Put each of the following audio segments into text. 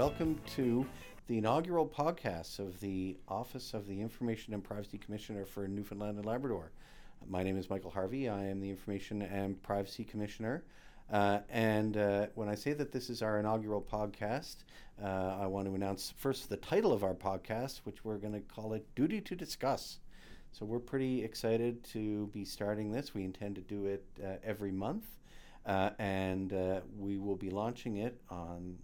Welcome to the inaugural podcast of the Office of the Information and Privacy Commissioner for Newfoundland and Labrador. My name is Michael Harvey. I am the Information and Privacy Commissioner. Uh, and uh, when I say that this is our inaugural podcast, uh, I want to announce first the title of our podcast, which we're going to call it Duty to Discuss. So we're pretty excited to be starting this. We intend to do it uh, every month. Uh, and uh, we will be launching it on,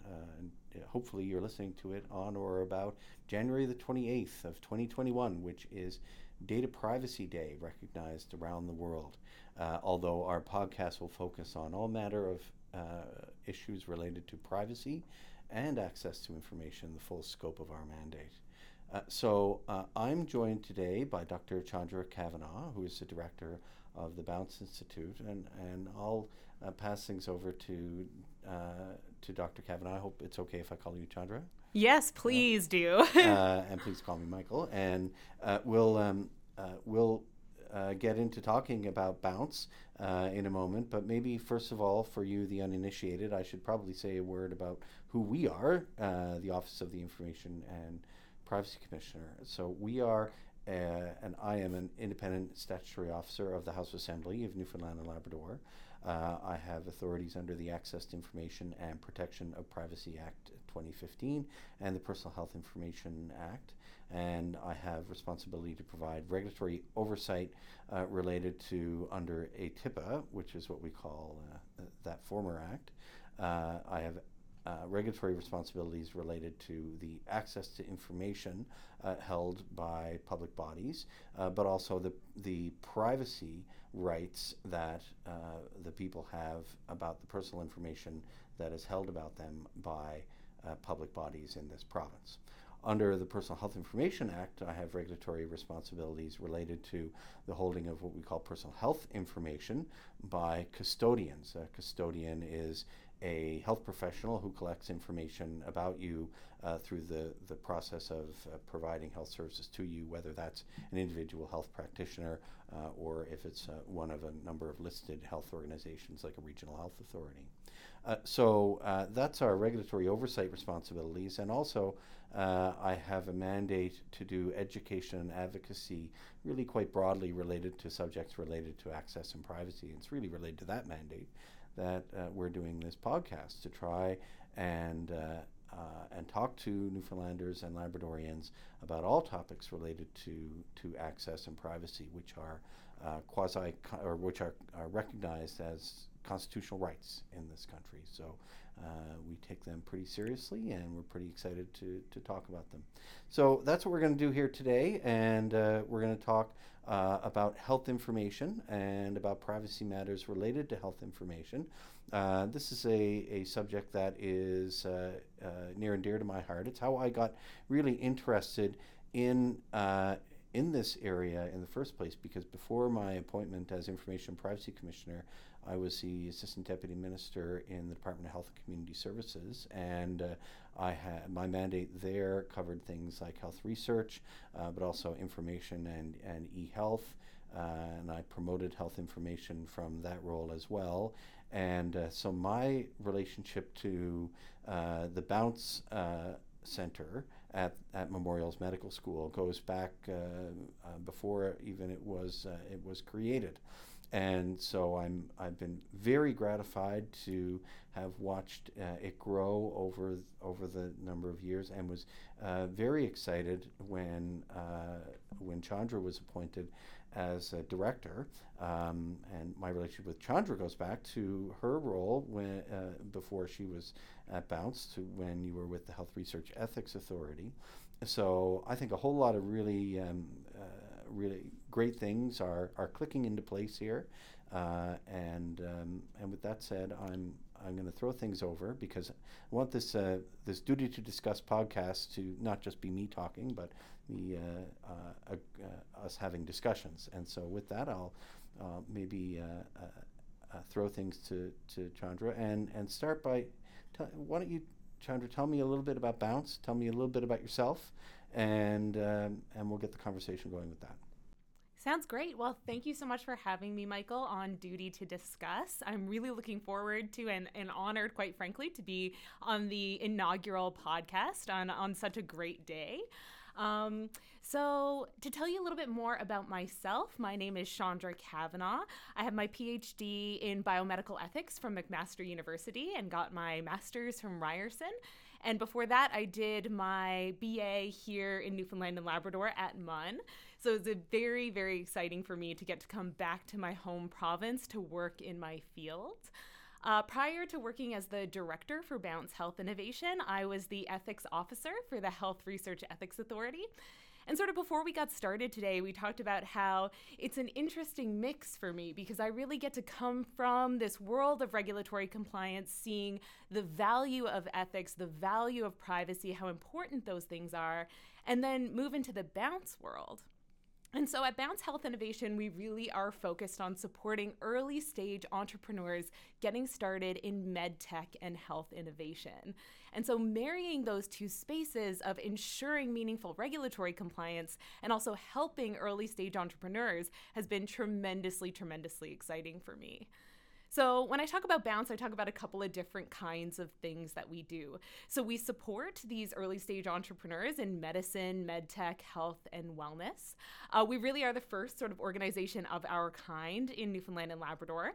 hopefully, you're listening to it on or about January the 28th of 2021, which is Data Privacy Day, recognized around the world. Uh, although our podcast will focus on all matter of uh, issues related to privacy and access to information, the full scope of our mandate. Uh, so I'm joined today by Dr. Chandra Kavanagh, who is the director of the Bounce Institute, and, and I'll uh, pass things over to uh, to Dr. Kavanagh. I hope it's okay if I call you Chandra. Yes, please do. uh, and please call me Michael. And uh, we'll um, uh, we'll uh, get into talking about Bounce in a moment. But maybe first of all, for you, the uninitiated, I should probably say a word about who we are, the Office of the Information and Privacy Commissioner. So we are uh, and I am an independent statutory officer of the House of Assembly of Newfoundland and Labrador. Uh, I have authorities under the Access to Information and Protection of Privacy Act 2015 and the Personal Health Information Act. And I have responsibility to provide regulatory oversight uh, related to under ATIPA, which is what we call uh, that former act. Uh, I have uh, regulatory responsibilities related to the access to information uh, held by public bodies, uh, but also the, the privacy rights that uh, the people have about the personal information that is held about them by uh, public bodies in this province. Under the Personal Health Information Act, I have regulatory responsibilities related to the holding of what we call personal health information by custodians. A custodian is a health professional who collects information about you uh, through the, the process of uh, providing health services to you, whether that's an individual health practitioner uh, or if it's uh, one of a number of listed health organizations like a regional health authority. Uh, so uh, that's our regulatory oversight responsibilities, and also I have a mandate to do education and advocacy really quite broadly related to subjects related to access and privacy. It's really related to that mandate that uh, we're doing this podcast to try and uh, uh, and talk to Newfoundlanders and Labradorians about all topics related to to access and privacy, which are uh, quasi or which are, are recognized as constitutional rights in this country. So uh, we take them pretty seriously, and we're pretty excited to, to talk about them. So that's what we're going to do here today, and uh, we're going to talk uh, about health information and about privacy matters related to health information. Uh, this is a, a subject that is uh, uh, near and dear to my heart. It's how I got really interested in in this area in the first place because before my appointment as Information Privacy Commissioner, I was the Assistant Deputy Minister in the Department of Health and Community Services, and uh, I had my mandate there covered things like health research, uh, but also information and, and e-health. Uh, and I promoted health information from that role as well. And uh, so my relationship to uh, the Bounce uh, Center at, at Memorial's Medical School goes back uh, uh, before even it was uh, it was created, and so I'm I've been very gratified to have watched uh, it grow over over the number of years, and was uh, very excited when uh, when Chandra was appointed as a director. Um, and my relationship with Chandra goes back to her role when before she was at Bounce to when you were with the Health Research Ethics Authority. So I think a whole lot of really, um, uh, really great things are, are clicking into place here. Uh, and um, and with that said, I'm I'm going to throw things over because I want this uh, this duty to discuss podcast to not just be me talking, but the uh, uh, uh, us having discussions. And so with that, I'll maybe throw things to, to Chandra and and start by Tell, why don't you, Chandra, tell me a little bit about Bounce? Tell me a little bit about yourself, and um, and we'll get the conversation going with that. Sounds great. Well, thank you so much for having me, Michael, on duty to discuss. I'm really looking forward to and, and honored, quite frankly, to be on the inaugural podcast on, on such a great day. Um, so, to tell you a little bit more about myself, my name is Chandra Kavanagh. I have my PhD in biomedical ethics from McMaster University and got my master's from Ryerson. And before that, I did my BA here in Newfoundland and Labrador at MUN. So it's a very, very exciting for me to get to come back to my home province to work in my field. Uh, prior to working as the director for Bounce Health Innovation, I was the ethics officer for the Health Research Ethics Authority. And sort of before we got started today, we talked about how it's an interesting mix for me because I really get to come from this world of regulatory compliance, seeing the value of ethics, the value of privacy, how important those things are, and then move into the bounce world. And so at Bounce Health Innovation, we really are focused on supporting early stage entrepreneurs getting started in med tech and health innovation. And so marrying those two spaces of ensuring meaningful regulatory compliance and also helping early stage entrepreneurs has been tremendously, tremendously exciting for me. So, when I talk about Bounce, I talk about a couple of different kinds of things that we do. So, we support these early stage entrepreneurs in medicine, medtech, health, and wellness. Uh, we really are the first sort of organization of our kind in Newfoundland and Labrador.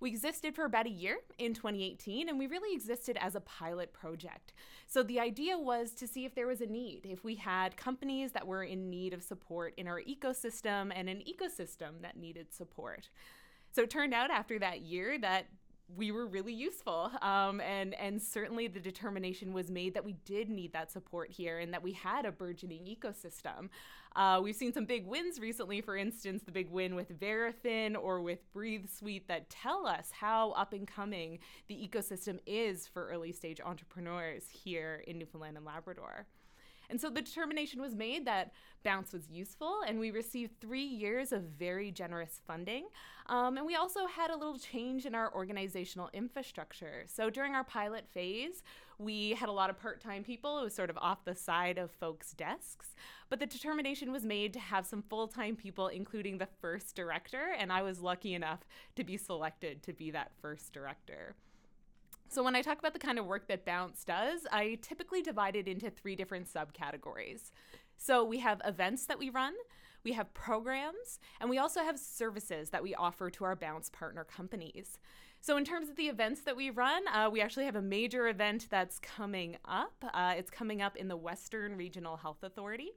We existed for about a year in 2018, and we really existed as a pilot project. So the idea was to see if there was a need, if we had companies that were in need of support in our ecosystem and an ecosystem that needed support. So it turned out after that year that we were really useful. Um, and, and certainly the determination was made that we did need that support here and that we had a burgeoning ecosystem. Uh, we've seen some big wins recently, for instance, the big win with Verafin or with Breathe Suite that tell us how up and coming the ecosystem is for early stage entrepreneurs here in Newfoundland and Labrador. And so the determination was made that Bounce was useful, and we received three years of very generous funding. Um, and we also had a little change in our organizational infrastructure. So during our pilot phase, we had a lot of part time people. It was sort of off the side of folks' desks. But the determination was made to have some full time people, including the first director. And I was lucky enough to be selected to be that first director. So, when I talk about the kind of work that Bounce does, I typically divide it into three different subcategories. So, we have events that we run, we have programs, and we also have services that we offer to our Bounce partner companies. So, in terms of the events that we run, uh, we actually have a major event that's coming up. Uh, it's coming up in the Western Regional Health Authority.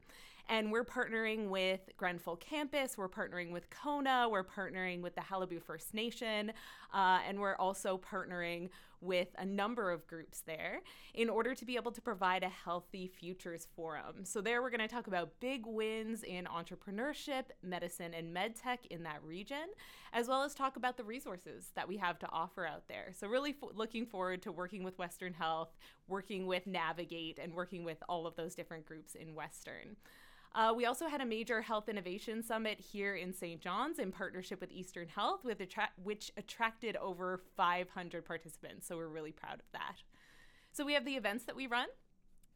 And we're partnering with Grenfell Campus, we're partnering with CONA, we're partnering with the Qalipu First Nation, uh, and we're also partnering with a number of groups there in order to be able to provide a healthy futures forum. So, there we're going to talk about big wins in entrepreneurship, medicine, and medtech in that region, as well as talk about the resources that we have to offer out there. So, really f- looking forward to working with Western Health, working with Navigate, and working with all of those different groups in Western. Uh, we also had a major health innovation summit here in St. John's in partnership with Eastern Health, with attra- which attracted over 500 participants. So we're really proud of that. So we have the events that we run.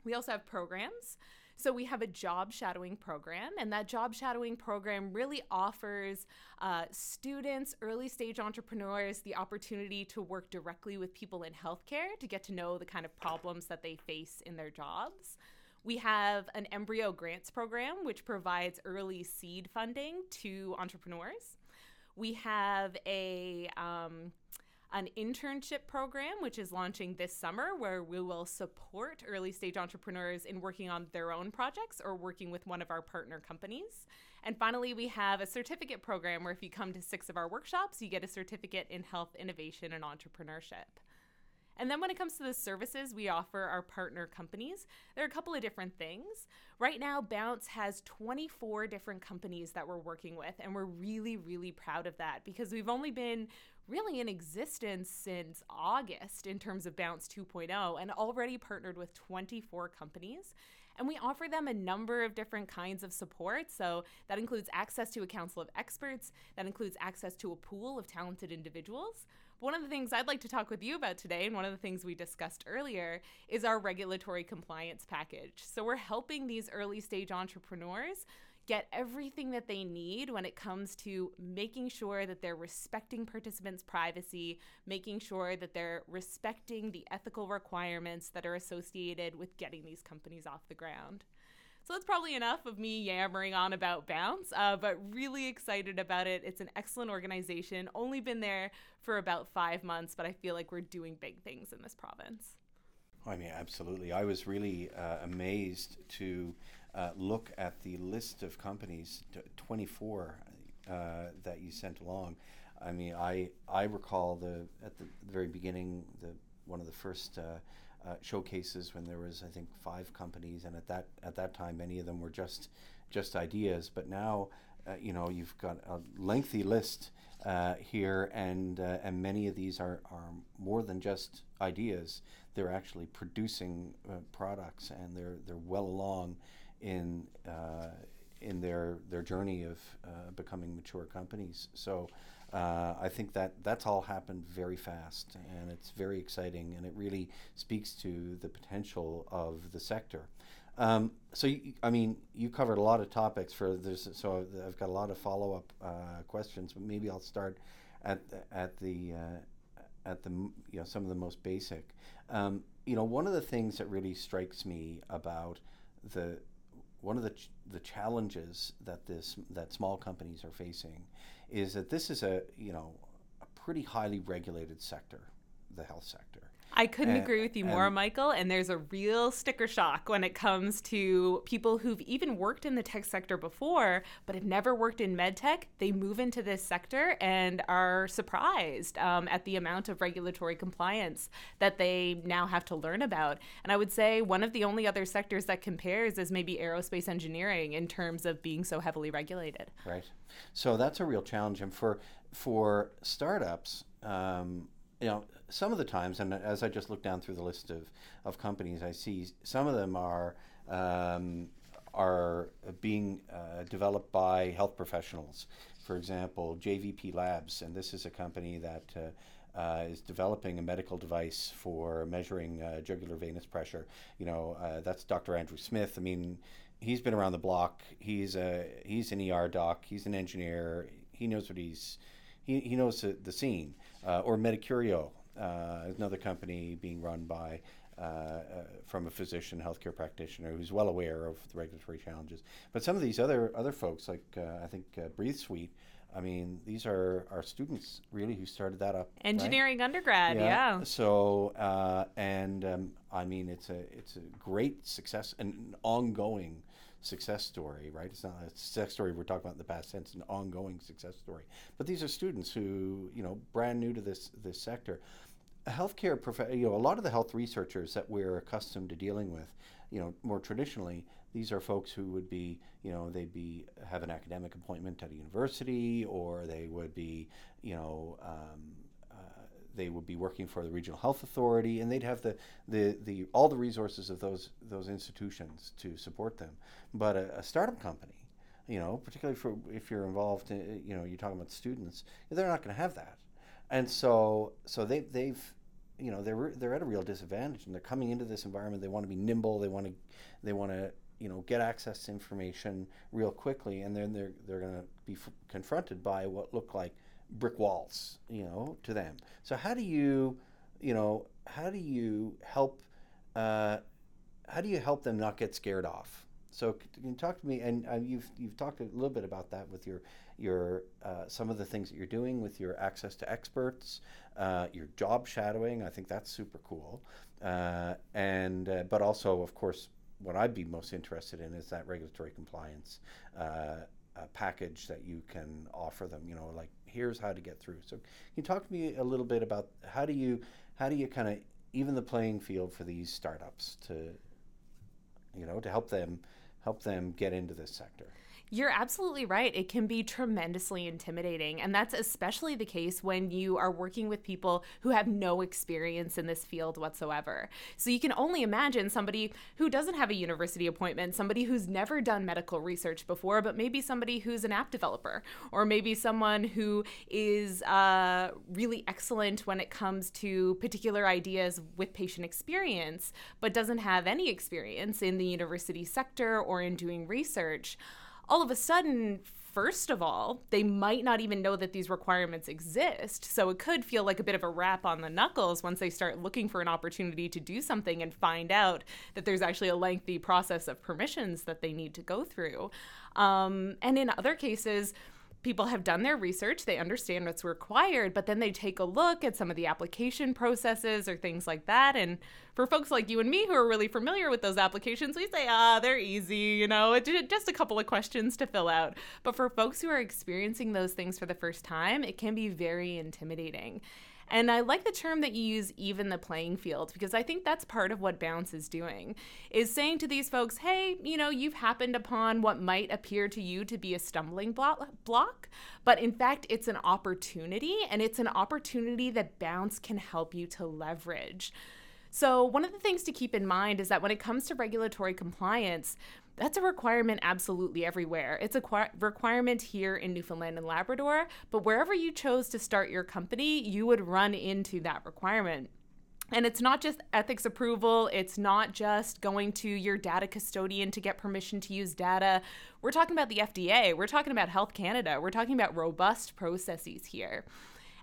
We also have programs. So we have a job shadowing program, and that job shadowing program really offers uh, students, early stage entrepreneurs, the opportunity to work directly with people in healthcare to get to know the kind of problems that they face in their jobs. We have an embryo grants program, which provides early seed funding to entrepreneurs. We have a um, an internship program, which is launching this summer, where we will support early stage entrepreneurs in working on their own projects or working with one of our partner companies. And finally, we have a certificate program where if you come to six of our workshops, you get a certificate in health innovation and entrepreneurship. And then when it comes to the services we offer our partner companies, there are a couple of different things. Right now, Bounce has 24 different companies that we're working with, and we're really, really proud of that because we've only been really in existence since August in terms of Bounce 2.0 and already partnered with 24 companies. And we offer them a number of different kinds of support. So that includes access to a council of experts, that includes access to a pool of talented individuals. One of the things I'd like to talk with you about today, and one of the things we discussed earlier, is our regulatory compliance package. So we're helping these early stage entrepreneurs get everything that they need when it comes to making sure that they're respecting participants' privacy, making sure that they're respecting the ethical requirements that are associated with getting these companies off the ground. So that's probably enough of me yammering on about Bounce, uh, but really excited about it. It's an excellent organization. Only been there for about five months, but I feel like we're doing big things in this province. I mean, absolutely. I was really uh, amazed to uh, look at the list of companies, 24 uh, that you sent along. I mean, I I recall the at the, very beginning, the one of the first uh, showcases when there was I think five companies, and at that at that time many of them were just just ideas. But now, uh, you know, you've got a lengthy list uh, here, and uh, and many of these are, are more than just ideas. They're actually producing uh, products, and they're they're well along in uh, in their their journey of becoming mature companies. So uh, I think that that's all happened very fast, and it's very exciting, and it really speaks to the potential of the sector. Um, so, you, I mean, you covered a lot of topics for this, so I've got a lot of follow up uh, questions, but maybe I'll start at at the uh, at the you know some of the most basic. Um, you know, one of the things that really strikes me about the one of the ch- the challenges that this that small companies are facing is that this is a you know a pretty highly regulated sector, the health sector. I couldn't and, agree with you more, Michael. And there's a real sticker shock when it comes to people who've even worked in the tech sector before, but have never worked in medtech. They move into this sector and are surprised um, at the amount of regulatory compliance that they now have to learn about. And I would say one of the only other sectors that compares is maybe aerospace engineering in terms of being so heavily regulated. Right. So that's a real challenge. And for for startups, um, you know, some of the times, and as I just look down through the list of, of companies, I see some of them are um, are being uh, developed by health professionals. For example, JVP Labs, and this is a company that uh, uh, is developing a medical device for measuring uh, jugular venous pressure. You know, uh, that's Dr. Andrew Smith. I mean, he's been around the block. He's a he's an ER doc. He's an engineer. He knows what he's he, he knows the, the scene. Uh, or Medicurio, uh, another company being run by uh, uh, from a physician, healthcare practitioner who's well aware of the regulatory challenges. But some of these other other folks, like uh, I think Breathe Suite, I mean, these are our students really who started that up. Engineering right? undergrad, yeah. yeah. So, uh, and um, I mean, it's a it's a great success and an ongoing success story, right? It's not a success story we're talking about in the past tense, an ongoing success story. But these are students who, you know, brand new to this this sector. A healthcare prof- you know, a lot of the health researchers that we're accustomed to dealing with, you know, more traditionally, these are folks who would be, you know, they'd be have an academic appointment at a university, or they would be, you know, um, they would be working for the regional health authority, and they'd have the, the, the all the resources of those those institutions to support them. But a, a startup company, you know, particularly for if you're involved, in, you know, you're talking about students, they're not going to have that, and so so they they've you know they're they're at a real disadvantage, and they're coming into this environment. They want to be nimble. They want to they want to you know get access to information real quickly, and then they're they're going to be f- confronted by what look like brick walls, you know, to them. So how do you, you know, how do you help, uh, how do you help them not get scared off? So can you talk to me, and uh, you've you've talked a little bit about that with your your uh, some of the things that you're doing with your access to experts, uh, your job shadowing. I think that's super cool, uh, and uh, but also of course what I'd be most interested in is that regulatory compliance uh, package that you can offer them. You know, like here's how to get through. So can you talk to me a little bit about how do you how do you kind of even the playing field for these startups to you know to help them help them get into this sector? You're absolutely right. It can be tremendously intimidating. And that's especially the case when you are working with people who have no experience in this field whatsoever. So you can only imagine somebody who doesn't have a university appointment, somebody who's never done medical research before, but maybe somebody who's an app developer, or maybe someone who is uh, really excellent when it comes to particular ideas with patient experience, but doesn't have any experience in the university sector or in doing research all of a sudden, first of all, they might not even know that these requirements exist. So it could feel like a bit of a rap on the knuckles once they start looking for an opportunity to do something and find out that there's actually a lengthy process of permissions that they need to go through. Um, and in other cases, people have done their research, they understand what's required, but then they take a look at some of the application processes or things like that. And for folks like you and me who are really familiar with those applications, we say, ah, they're easy, you know, just a couple of questions to fill out. But for folks who are experiencing those things for the first time, it can be very intimidating. And I like the term that you use, even the playing field, because I think that's part of what Bounce is doing, is saying to these folks, hey, you know, you've happened upon what might appear to you to be a stumbling block, but in fact, it's an opportunity, and it's an opportunity that Bounce can help you to leverage. So, one of the things to keep in mind is that when it comes to regulatory compliance, that's a requirement absolutely everywhere. It's a requirement here in Newfoundland and Labrador, but wherever you chose to start your company, you would run into that requirement. And it's not just ethics approval, it's not just going to your data custodian to get permission to use data. We're talking about the FDA, we're talking about Health Canada, we're talking about robust processes here.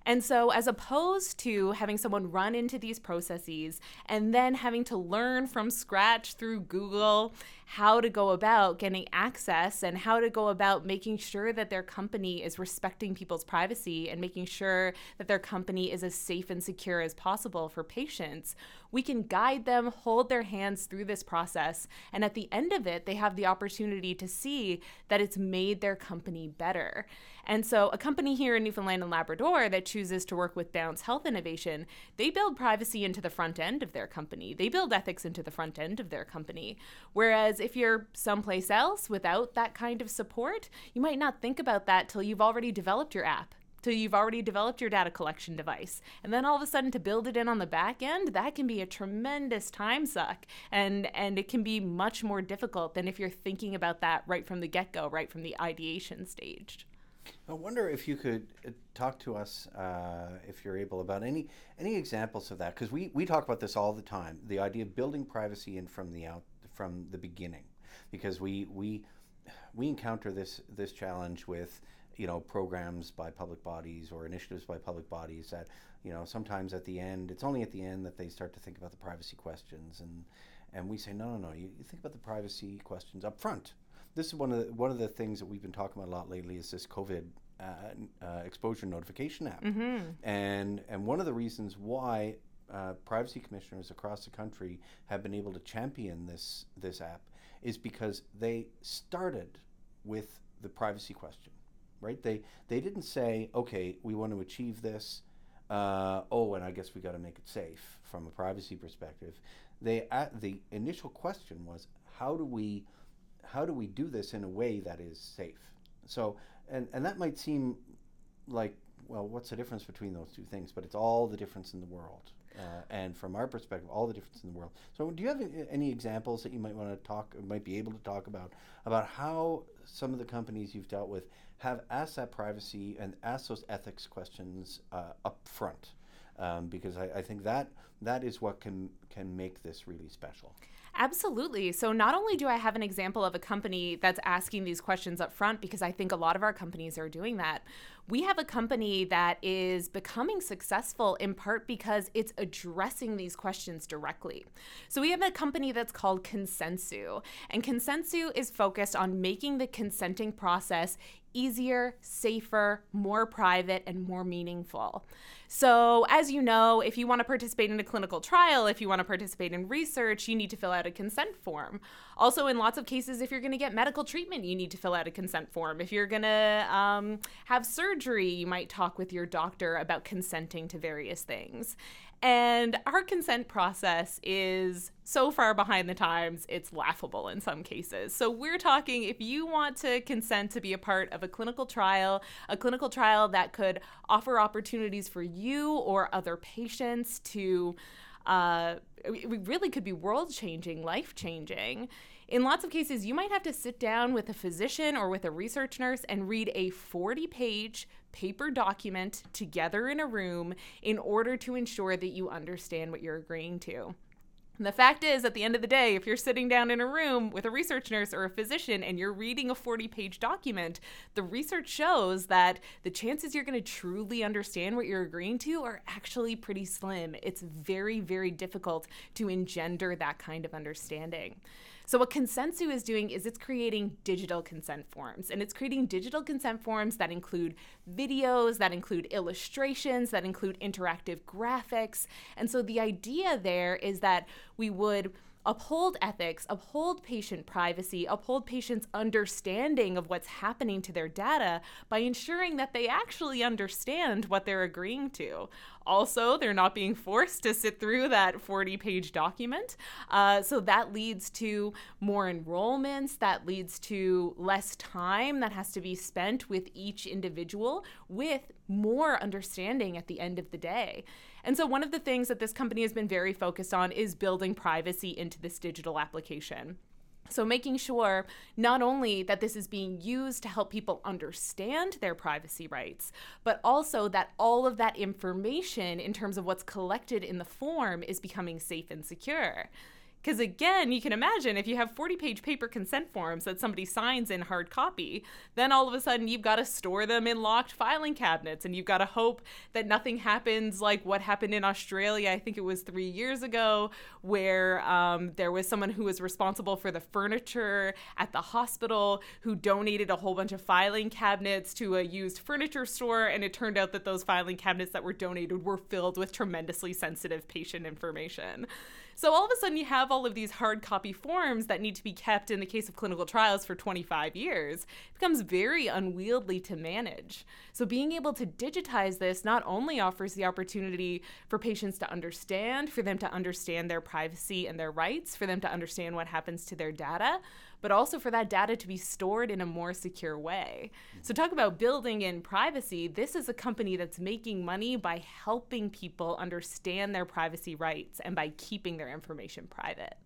And so, as opposed to having someone run into these processes and then having to learn from scratch through Google how to go about getting access and how to go about making sure that their company is respecting people's privacy and making sure that their company is as safe and secure as possible for patients, we can guide them, hold their hands through this process, and at the end of it, they have the opportunity to see that it's made their company better. And so, a company here in Newfoundland and Labrador that chooses to work with Bounce Health Innovation, they build privacy into the front end of their company. They build ethics into the front end of their company. Whereas if you're someplace else without that kind of support, you might not think about that till you've already developed your app till you've already developed your data collection device. And then all of a sudden to build it in on the back end, that can be a tremendous time suck. And and it can be much more difficult than if you're thinking about that right from the get-go, right from the ideation stage. I wonder if you could uh, talk to us, uh, if you're able, about any any examples of that, because we, we talk about this all the time. The idea of building privacy in from the out from the beginning, because we we we encounter this this challenge with you know programs by public bodies or initiatives by public bodies that you know sometimes at the end it's only at the end that they start to think about the privacy questions. And and we say no no no. You, you think about the privacy questions up front. This is one of the, one of the things that we've been talking about a lot lately is this COVID uh, uh, exposure notification app, mm-hmm. and and one of the reasons why uh, privacy commissioners across the country have been able to champion this this app is because they started with the privacy question, right? They they didn't say, okay, we want to achieve this. Uh, oh, and I guess we got to make it safe from a privacy perspective. They the initial question was, how do we how do we do this in a way that is safe? So, and, and that might seem like, well, what's the difference between those two things? But it's all the difference in the world. Uh, and from our perspective, all the difference in the world. So, do you have any examples that you might want to talk, might be able to talk about, about how some of the companies you've dealt with have asked that privacy and asked those ethics questions uh, up front? Um, because I, I think that that is what can can make this really special. Absolutely. So, not only do I have an example of a company that's asking these questions up front, because I think a lot of our companies are doing that, we have a company that is becoming successful in part because it's addressing these questions directly. So, we have a company that's called Consensu, and Consensu is focused on making the consenting process easier, safer, more private, and more meaningful. So, as you know, if you want to participate in a clinical trial, if you want to participate in research, you need to fill out a consent form. Also, in lots of cases, if you're going to get medical treatment, you need to fill out a consent form. If you're going to um, have surgery, you might talk with your doctor about consenting to various things. And our consent process is so far behind the times, it's laughable in some cases. So, we're talking if you want to consent to be a part of a clinical trial, a clinical trial that could offer opportunities for you or other patients to, uh, it really could be world changing, life changing. In lots of cases, you might have to sit down with a physician or with a research nurse and read a 40 page paper document together in a room in order to ensure that you understand what you're agreeing to. The fact is, at the end of the day, if you're sitting down in a room with a research nurse or a physician and you're reading a 40 page document, the research shows that the chances you're going to truly understand what you're agreeing to are actually pretty slim. It's very, very difficult to engender that kind of understanding. So, what Consensu is doing is it's creating digital consent forms, and it's creating digital consent forms that include videos, that include illustrations, that include interactive graphics. And so, the idea there is that we would uphold ethics, uphold patient privacy, uphold patients' understanding of what's happening to their data by ensuring that they actually understand what they're agreeing to. Also, they're not being forced to sit through that 40 page document. Uh, so that leads to more enrollments, that leads to less time that has to be spent with each individual with more understanding at the end of the day. And so, one of the things that this company has been very focused on is building privacy into this digital application. So, making sure not only that this is being used to help people understand their privacy rights, but also that all of that information in terms of what's collected in the form is becoming safe and secure. Because again, you can imagine if you have 40 page paper consent forms that somebody signs in hard copy, then all of a sudden you've got to store them in locked filing cabinets and you've got to hope that nothing happens like what happened in Australia. I think it was three years ago, where um, there was someone who was responsible for the furniture at the hospital who donated a whole bunch of filing cabinets to a used furniture store. And it turned out that those filing cabinets that were donated were filled with tremendously sensitive patient information. So all of a sudden, you have all of these hard copy forms that need to be kept in the case of clinical trials for 25 years. Becomes very unwieldy to manage. So being able to digitize this not only offers the opportunity for patients to understand, for them to understand their privacy and their rights, for them to understand what happens to their data, but also for that data to be stored in a more secure way. So, talk about building in privacy. This is a company that's making money by helping people understand their privacy rights and by keeping their information private.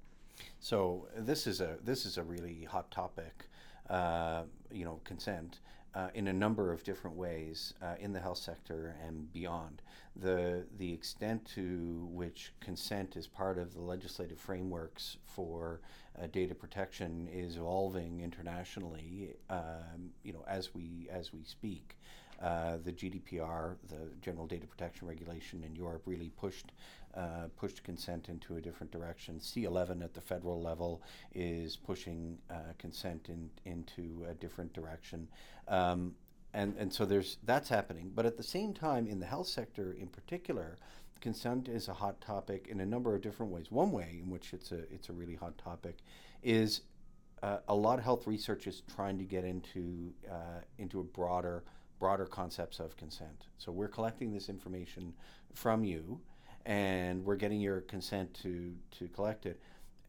So this is a this is a really hot topic, uh, you know, consent. Uh, in a number of different ways uh, in the health sector and beyond. The, the extent to which consent is part of the legislative frameworks for uh, data protection is evolving internationally, um, you know, as we as we speak. Uh, the GDPR, the General Data Protection Regulation in Europe, really pushed uh, pushed consent into a different direction. C11 at the federal level is pushing uh, consent in, into a different direction. Um, and, and so there's that's happening. But at the same time, in the health sector in particular, consent is a hot topic in a number of different ways. One way in which it's a it's a really hot topic is uh, a lot of health research is trying to get into uh, into a broader broader concepts of consent. So we're collecting this information from you, and we're getting your consent to to collect it,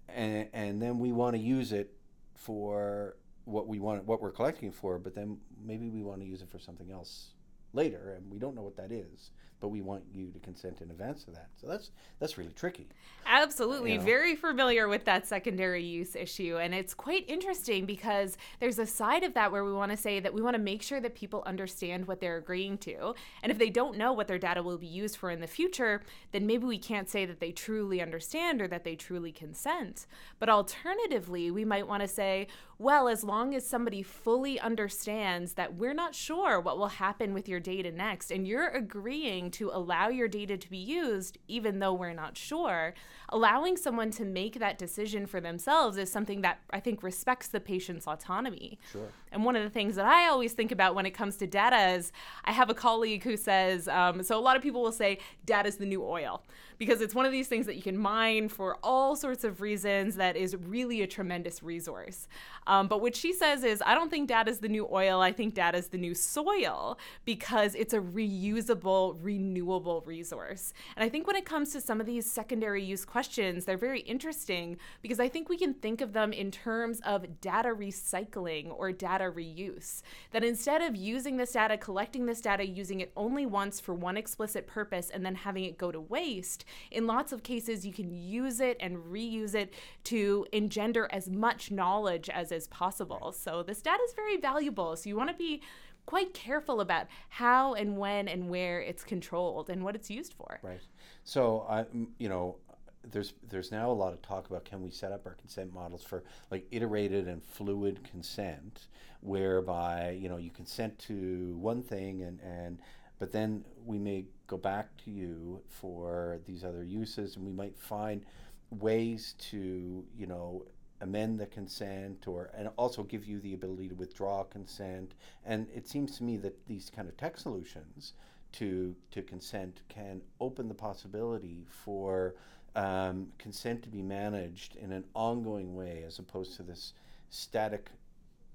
and and then we want to use it for what we want what we're collecting for, but then maybe we want to use it for something else later, and we don't know what that is but we want you to consent in advance of that. So that's that's really tricky. Absolutely, you know? very familiar with that secondary use issue, and it's quite interesting because there's a side of that where we want to say that we want to make sure that people understand what they're agreeing to, and if they don't know what their data will be used for in the future, then maybe we can't say that they truly understand or that they truly consent. But alternatively, we might want to say, well, as long as somebody fully understands that we're not sure what will happen with your data next, and you're agreeing to allow your data to be used, even though we're not sure, allowing someone to make that decision for themselves is something that I think respects the patient's autonomy. Sure. And one of the things that I always think about when it comes to data is I have a colleague who says, um, so a lot of people will say data is the new oil because it's one of these things that you can mine for all sorts of reasons that is really a tremendous resource. Um, but what she says is, I don't think data is the new oil. I think data is the new soil because it's a reusable, renewable resource. And I think when it comes to some of these secondary use questions, they're very interesting because I think we can think of them in terms of data recycling or data reuse. That instead of using this data, collecting this data, using it only once for one explicit purpose, and then having it go to waste, in lots of cases, you can use it and reuse it to engender as much knowledge as is possible. So this data is very valuable. So you want to be quite careful about how and when and where it's controlled and what it's used for. Right. So I, you know, there's there's now a lot of talk about can we set up our consent models for like iterated and fluid consent, whereby you know you consent to one thing and and but then we may go back to you for these other uses and we might find ways to you know amend the consent or and also give you the ability to withdraw consent. And it seems to me that these kind of tech solutions to to consent can open the possibility for um, consent to be managed in an ongoing way as opposed to this static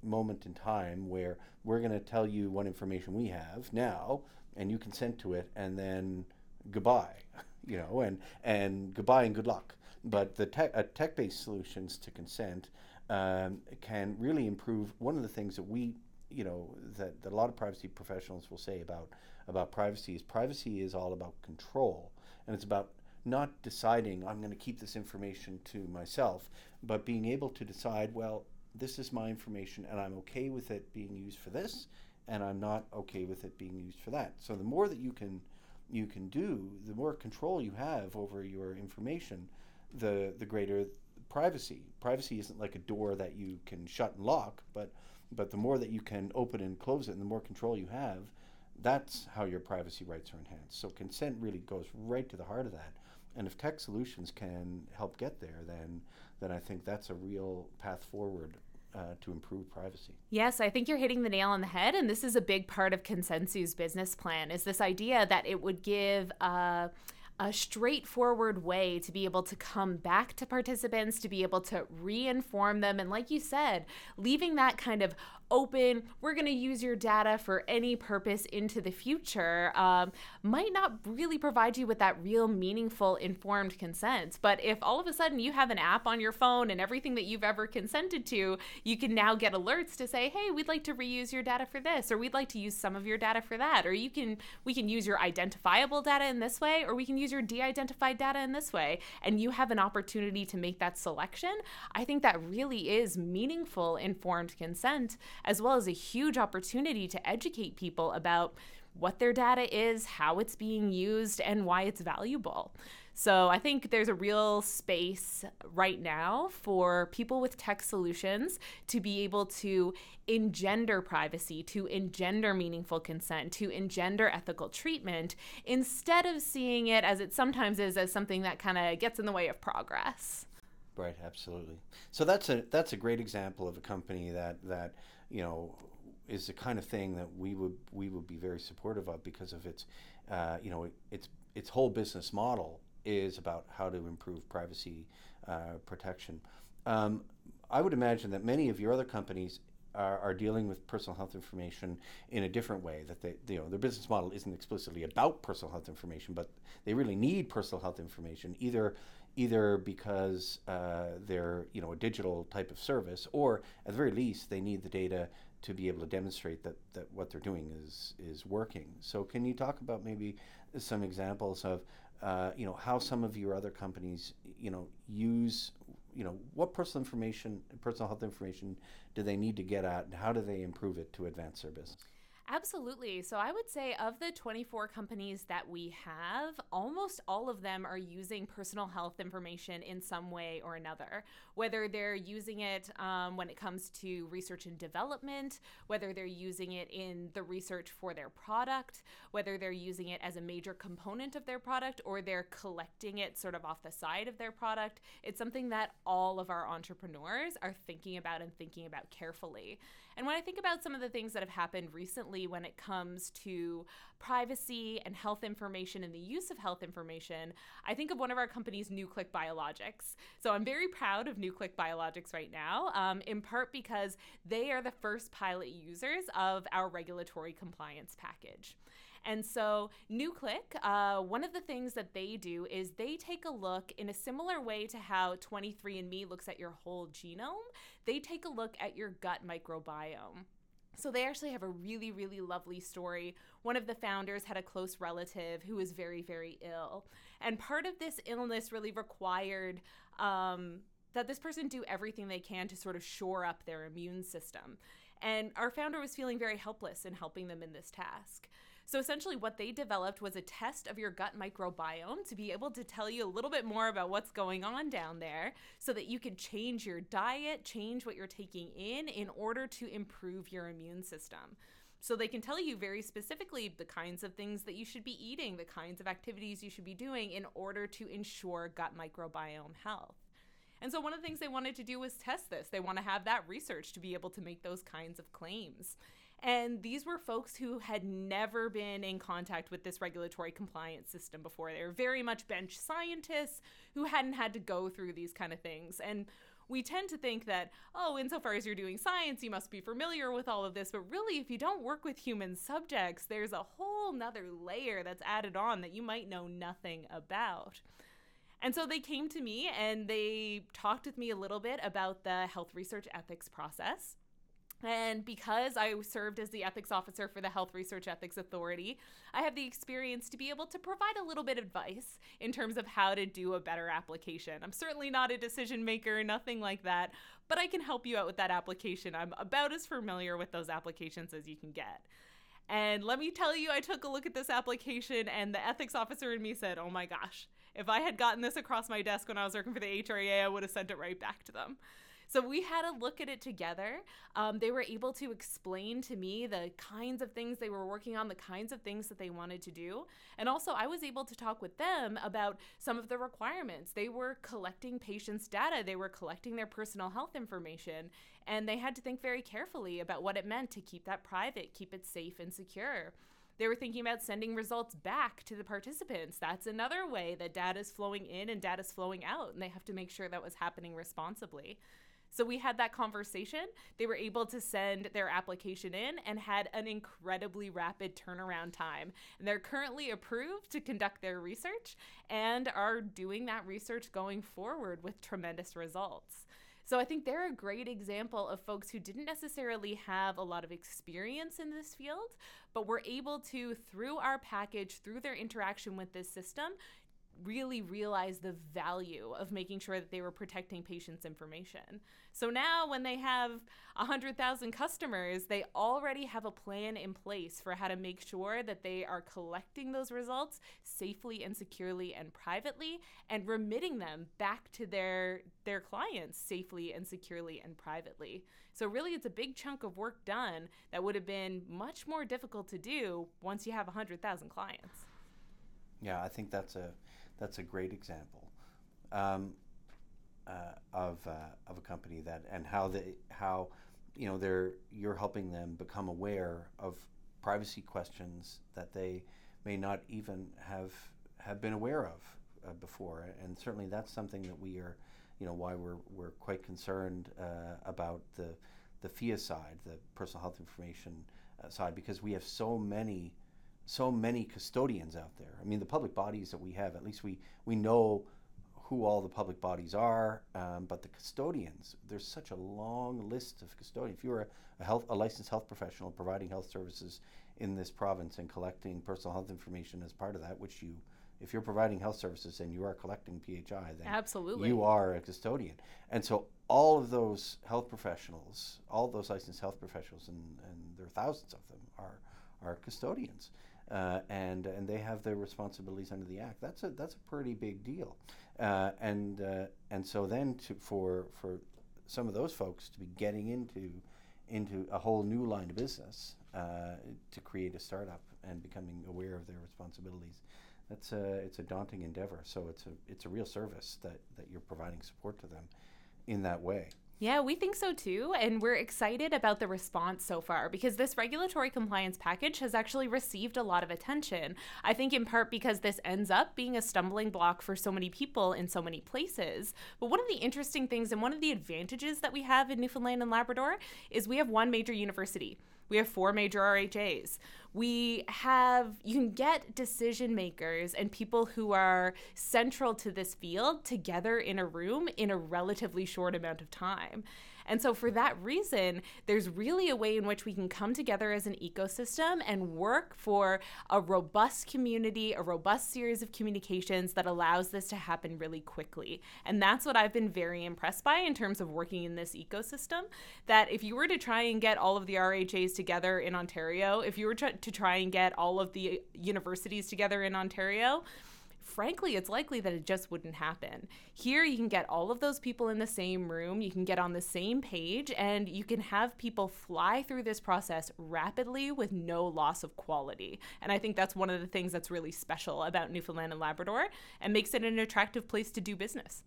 moment in time where we're going to tell you what information we have now and you consent to it and then goodbye you know and and goodbye and good luck. But the tech, uh, tech-based solutions to consent um, can really improve one of the things that we you know that, that a lot of privacy professionals will say about about privacy is privacy is all about control and it's about not deciding I'm going to keep this information to myself, but being able to decide, well, this is my information and I'm okay with it being used for this and I'm not okay with it being used for that. So the more that you can you can do, the more control you have over your information, the the greater privacy. Privacy isn't like a door that you can shut and lock, but but the more that you can open and close it and the more control you have, that's how your privacy rights are enhanced. So consent really goes right to the heart of that. And if tech solutions can help get there, then then I think that's a real path forward uh, to improve privacy. Yes, I think you're hitting the nail on the head, and this is a big part of Consensu's business plan. Is this idea that it would give. Uh, a straightforward way to be able to come back to participants, to be able to re-inform them, and like you said, leaving that kind of open, we're going to use your data for any purpose into the future, um, might not really provide you with that real meaningful informed consent. But if all of a sudden you have an app on your phone and everything that you've ever consented to, you can now get alerts to say, hey, we'd like to reuse your data for this, or we'd like to use some of your data for that, or you can we can use your identifiable data in this way, or we can use your de-identified data in this way, and you have an opportunity to make that selection. I think that really is meaningful informed consent as well as a huge opportunity to educate people about what their data is, how it's being used, and why it's valuable. So I think there's a real space right now for people with tech solutions to be able to engender privacy, to engender meaningful consent, to engender ethical treatment, instead of seeing it as it sometimes is as something that kind of gets in the way of progress. Right, absolutely. So that's a that's a great example of a company that that you know, is the kind of thing that we would we would be very supportive of because of its, uh, you know, its its whole business model is about how to improve privacy uh, protection. Um, I would imagine that many of your other companies are, are, dealing with personal health information in a different way. That they, you know, their business model isn't explicitly about personal health information, but they really need personal health information either either because uh, they're you know a digital type of service, or at the very least they need the data to be able to demonstrate that, that what they're doing is is working. So can you talk about maybe some examples of uh, you know how some of your other companies you know use you know what personal information personal health information do they need to get at and how do they improve it to advance their business Absolutely. So I would say of the 24 companies that we have, almost all of them are using personal health information in some way or another. Whether they're using it um, when it comes to research and development, whether they're using it in the research for their product, whether they're using it as a major component of their product, or they're collecting it sort of off the side of their product. It's something that all of our entrepreneurs are thinking about and thinking about carefully. And when I think about some of the things that have happened recently when it comes to privacy and health information and the use of health information, I think of one of our companies, NuClick Biologics. So I'm very proud of NuClick Biologics right now, um, in part because they are the first pilot users of our regulatory compliance package. And so, NuClick, uh, one of the things that they do is they take a look in a similar way to how 23andMe looks at your whole genome, they take a look at your gut microbiome. So they actually have a really, really lovely story. One of the founders had a close relative who was very, very ill. And part of this illness really required um, that this person do everything they can to sort of shore up their immune system. And our founder was feeling very helpless in helping them in this task. So essentially, what they developed was a test of your gut microbiome to be able to tell you a little bit more about what's going on down there so that you can change your diet, change what you're taking in in order to improve your immune system. So they can tell you very specifically the kinds of things that you should be eating, the kinds of activities you should be doing in order to ensure gut microbiome health. And so one of the things they wanted to do was test this. They want to have that research to be able to make those kinds of claims. And these were folks who had never been in contact with this regulatory compliance system before. They were very much bench scientists who hadn't had to go through these kind of things. And we tend to think that, oh, insofar as you're doing science, you must be familiar with all of this. But really, if you don't work with human subjects, there's a whole nother layer that's added on that you might know nothing about. And so they came to me and they talked with me a little bit about the health research ethics process. And because I served as the ethics officer for the Health Research Ethics Authority, I have the experience to be able to provide a little bit of advice in terms of how to do a better application. I'm certainly not a decision maker, nothing like that, but I can help you out with that application. I'm about as familiar with those applications as you can get. And let me tell you, I took a look at this application, and the ethics officer in me said, Oh my gosh, if I had gotten this across my desk when I was working for the HRA, I would have sent it right back to them. So we had a look at it together. Um, they were able to explain to me the kinds of things they were working on, the kinds of things that they wanted to do. And also, I was able to talk with them about some of the requirements. They were collecting patients' data, they were collecting their personal health information, and they had to think very carefully about what it meant to keep that private, keep it safe and secure. They were thinking about sending results back to the participants. That's another way that data is flowing in and data is flowing out, and they have to make sure that was happening responsibly. So we had that conversation. They were able to send their application in and had an incredibly rapid turnaround time. And they're currently approved to conduct their research and are doing that research going forward with tremendous results. So I think they're a great example of folks who didn't necessarily have a lot of experience in this field, but were able to, through our package, through their interaction with this system, really realize the value of making sure that they were protecting patients' information. So now, when they have 100,000 customers, they already have a plan in place for how to make sure that they are collecting those results safely and securely and privately and remitting them back to their, their clients safely and securely and privately. So, really, it's a big chunk of work done that would have been much more difficult to do once you have 100,000 clients. Yeah, I think that's a that's a great example um, uh, of, uh, of a company that and how they how you know they're you're helping them become aware of privacy questions that they may not even have have been aware of uh, before. And certainly that's something that we are you know why we're we're quite concerned uh, about the the PHIA side the personal health information uh, side because we have so many so many custodians out there. I mean, the public bodies that we have, at least we, we know who all the public bodies are, um, but the custodians, there's such a long list of custodians. If you're a, a, health, a licensed health professional providing health services in this province and collecting personal health information as part of that, which you, if you're providing health services and you are collecting PHI, then absolutely you are a custodian. And so all of those health professionals, all those licensed health professionals, and, and there are thousands of them, are are custodians uh, and and they have their responsibilities under the act. That's a that's a pretty big deal, uh, and uh, and so then to, for for some of those folks to be getting into into a whole new line of business uh, to create a startup and becoming aware of their responsibilities. That's a it's a daunting endeavor. So it's a it's a real service that that you're providing support to them in that way. Yeah, we think so too. And we're excited about the response so far because this regulatory compliance package has actually received a lot of attention. I think in part because this ends up being a stumbling block for so many people in so many places. But one of the interesting things and one of the advantages that we have in Newfoundland and Labrador is we have one major university. We have four major RHAs. We have, you can get decision makers and people who are central to this field together in a room in a relatively short amount of time. And so, for that reason, there's really a way in which we can come together as an ecosystem and work for a robust community, a robust series of communications that allows this to happen really quickly. And that's what I've been very impressed by in terms of working in this ecosystem. That if you were to try and get all of the RHAs together in Ontario, if you were to try and get all of the universities together in Ontario, frankly, it's likely that it just wouldn't happen. Here, you can get all of those people in the same room, you can get on the same page, and you can have people fly through this process rapidly with no loss of quality. And I think that's one of the things that's really special about Newfoundland and Labrador and makes it an attractive place to do business.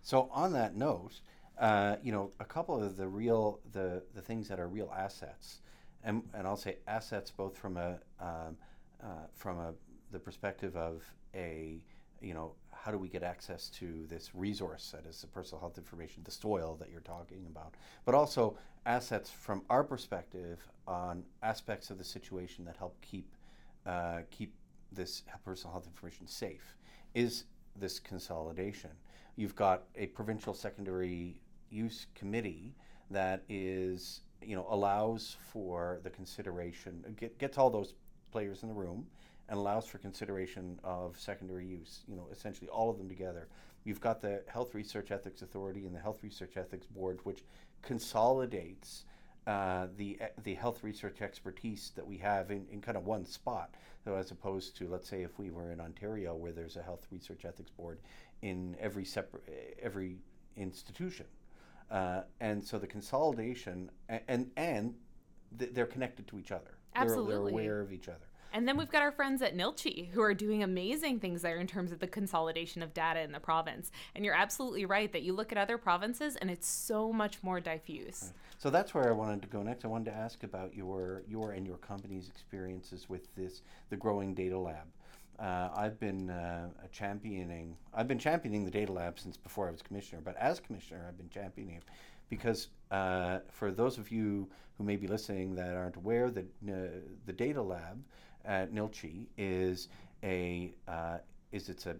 So, on that note, uh, you know, a couple of the real the the things that are real assets, and and I'll say assets both from a um, uh, from a the perspective of a you know, how do we get access to this resource that is the personal health information, the soil that you're talking about, but also assets from our perspective on aspects of the situation that help keep uh, keep this personal health information safe is this consolidation. You've got a provincial secondary use committee that is you know allows for the consideration get, gets all those players in the room and allows for consideration of secondary use, you know, essentially all of them together. You've got the Health Research Ethics Authority and the Health Research Ethics Board, which consolidates uh, the the health research expertise that we have in, in kind of one spot. So as opposed to, let's say, if we were in Ontario, where there's a health research ethics board in every separate every institution, uh, and so the consolidation and and, and th- they're connected to each other. Absolutely, they're, they're aware of each other. And then we've got our friends at NLCHI who are doing amazing things there in terms of the consolidation of data in the province. And you're absolutely right that you look at other provinces and it's so much more diffuse. So that's where I wanted to go next. I wanted to ask about your your and your company's experiences with this the growing data lab. Uh, I've been uh, championing I've been championing the data lab since before I was commissioner, but as commissioner I've been championing it because uh, for those of you who may be listening that aren't aware, the uh, the data lab at NLCHI is a uh, is it's a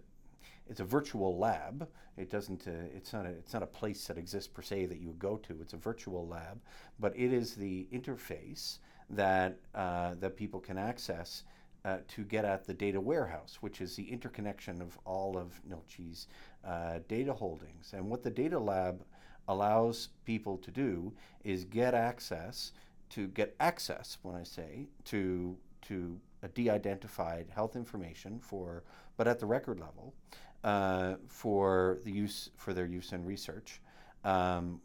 it's a virtual lab. It doesn't. Uh, it's not. A, it's not a place that exists per se that you would go to. It's a virtual lab, but it is the interface that uh, that people can access uh, to get at the data warehouse, which is the interconnection of all of NLCHI's uh, data holdings. And what the data lab allows people to do is get access to get access. When I say to to de-identified health information for, but at the record level, uh, for the use for their use in research, um,